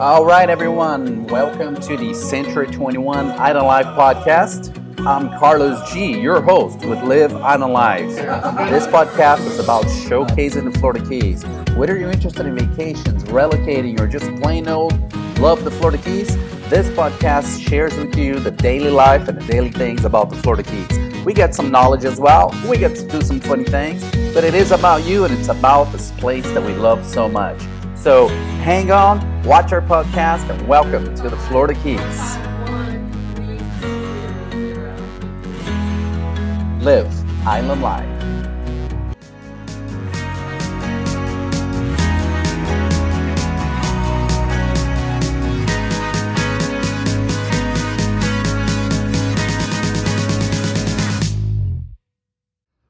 All right, everyone. Welcome to the Century 21 Island Life podcast. I'm Carlos G, your host with Live Island Life. This podcast is about showcasing the Florida Keys. Whether you're interested in vacations, relocating, or just plain old love the Florida Keys, this podcast shares with you the daily life and the daily things about the Florida Keys. We get some knowledge as well. We get to do some funny things, but it is about you and it's about this place that we love so much. So hang on, watch our podcast, and welcome to the Florida Keys. Live Island Life.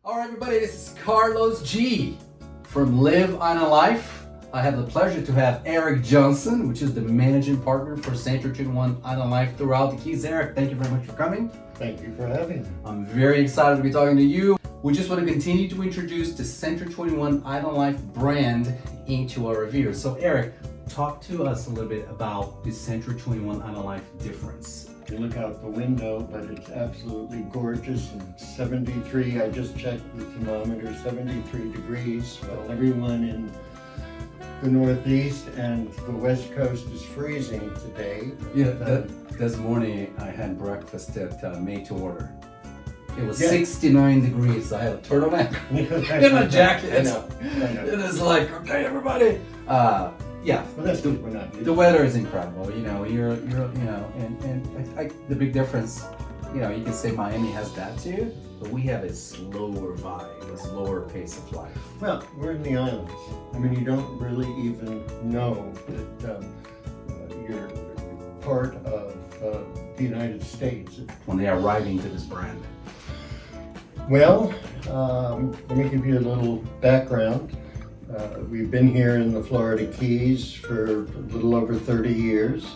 All right, everybody, this is Carlos G from Live Island Life. I have the pleasure to have Eric Johnson, which is the managing partner for Century 21 Island Life throughout the Keys. Eric, thank you very much for coming. Thank you for having me. I'm very excited to be talking to you. We just want to continue to introduce the Century 21 Island Life brand into our reviewers. So, Eric, talk to us a little bit about the Century 21 Island Life difference. You look out the window, but it's absolutely gorgeous and 73. I just checked the thermometer, 73 degrees. Well, everyone in the Northeast and the West Coast is freezing today. Yeah, that, this morning I had breakfast at uh, Made to Order. It was Yeah. 69 degrees. I had a turtleneck in a jacket. I know. I know. It is like, okay, everybody. Uh, yeah, Well, that's good. We're not. the weather is incredible. You know, you're, you're, you know, and and I, I, the big difference, you know, you can say Miami has that too, but we have a slower vibe, a slower pace of life. Well, we're in the islands. I mean, you don't really even know that um, uh, you're part of uh, the United States. When they are arriving to this brand. Well, um, let me give you a little background. Uh, we've been here in the Florida Keys for a little over 30 years.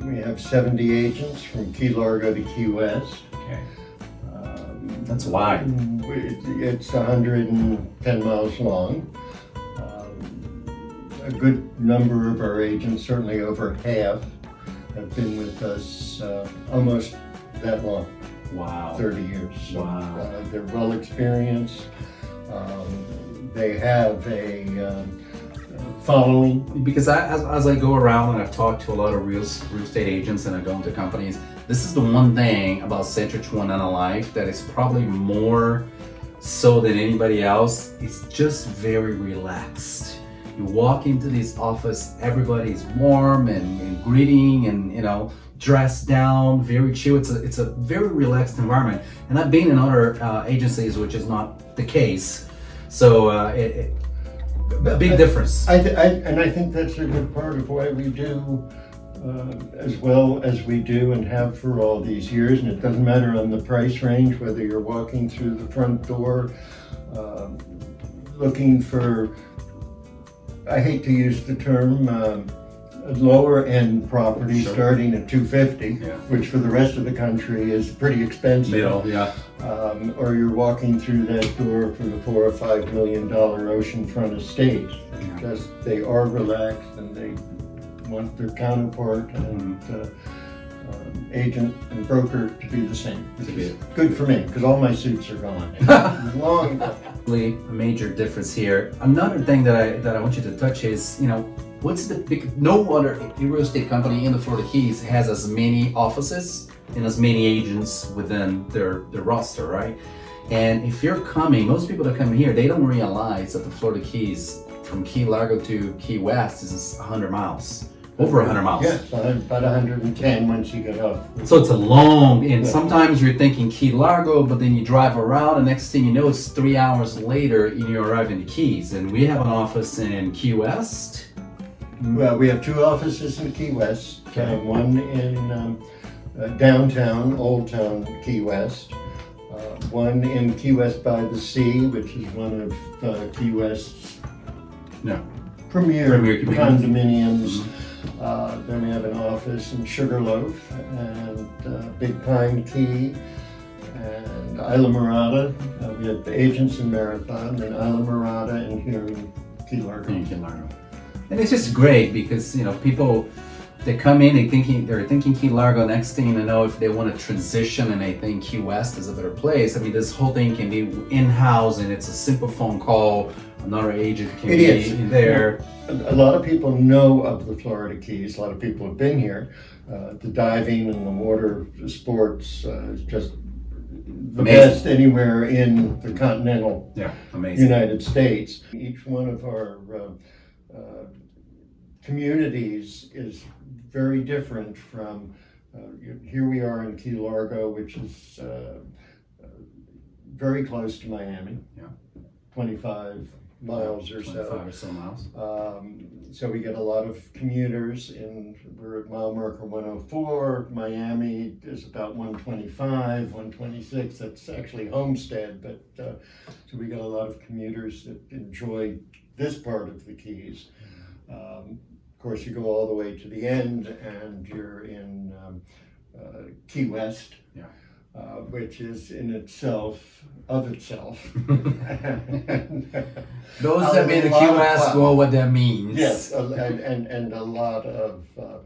We have 70 agents from Key Largo to Key West. Okay. Um, That's wide. it- It's 110 miles long. Um, A good number of our agents, certainly over half, have been with us uh, almost that long. Wow. 30 years. So, Wow. uh, they're well experienced. Um, they have a um, following. because I, as, as I go around and I've talked to a lot of real, real estate agents and I go into companies, this is the one thing about Century 21 Island Life that is probably more so than anybody else. It's just very relaxed. You walk into this office, everybody's warm and, and greeting and you know dressed down, very chill. It's a it's a very relaxed environment. And I've been in other uh, agencies, which is not the case. So uh, it, it, a big difference. I, I, and I think that's a good part of why we do uh, as well as we do and have for all these years. And it doesn't matter on the price range, whether you're walking through the front door, um, looking for, I hate to use the term, um, lower end property Sure. starting at 250, Yeah. which for the rest of the country is pretty expensive. Middle, yeah. um, or you're walking through that door for the four or five million dollar oceanfront estate. Yeah. Just they are relaxed and they want their counterpart and uh, um, agent and broker to be the same. To be- Good for me because all my suits are gone. Long. Really a major difference here. Another thing that I that I want you to touch is, you know, what's the big no other real estate company in the Florida Keys has as many offices and as many agents within their their roster, right? And if you're coming, most people that come here, they don't realize that the Florida Keys from Key Largo to Key West is 100 miles, over 100 miles. Yes, about 110 once you get off. So it's a long, and Yeah. sometimes you're thinking Key Largo, but then you drive around, and next thing you know, it's three hours later, and you arrive in the Keys. And we have an office in Key West. Well, we have two offices in Key West. Uh, one in um, uh, downtown, Old Town Key West. Uh, one in Key West by the Sea, which is one of uh, Key West's No. premier, Premier condominiums. Uh, then we have an office in Sugarloaf and uh, Big Pine Key and Islamorada. Uh, we have the agents in Marathon and Islamorada and here in Key Largo. In Key Largo. And it's just great because you know people they come in they thinking they're thinking Key Largo. Next thing you know, if they want to transition and they think Key West is a better place, I mean this whole thing can be in house and it's a simple phone call. Another agent can It be is. there. A a lot of people know of the Florida Keys. A lot of people have been here. Uh, the diving and the water sports uh, is just the Amazing. best anywhere in the continental Yeah. United States. Each one of our uh, uh, communities is very different from. Uh, here we are in Key Largo, which is uh, very close to Miami. Yeah. 25 miles or so. 25 or so miles. Um, so we get a lot of commuters in, we're at mile marker 104. Miami is about 125, 126. That's actually Homestead, but uh, so we get a lot of commuters that enjoy this part of the Keys. Um, of course, you go all the way to the end and you're in um, uh, Key West. Yeah. Uh, which is in itself, of itself. Those that to lot Key West know what that means. Yes, and, and, and a lot of uh,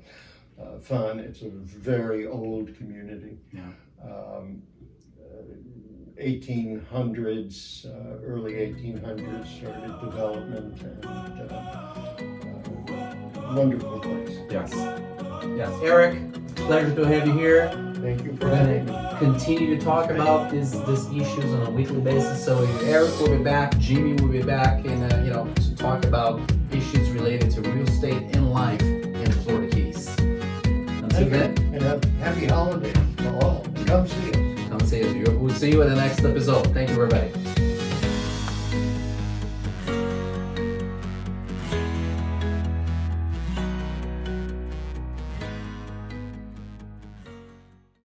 uh, fun. It's a very old community. Yeah. Um, uh, 1800s, uh, early 1800s started development and uh, uh, wonderful place. Yes. Yes. Eric, pleasure to have you here. Thank you for We're having me. gonna continue to talk about these these issues on a weekly basis. So Eric will be back, Jimmy will be back, and uh, you know to talk about issues related to real estate and life in Florida Keys. Until Thank you, then, and have happy holidays to all. Come see us. come see us. We'll see you in the next episode. Thank you, everybody.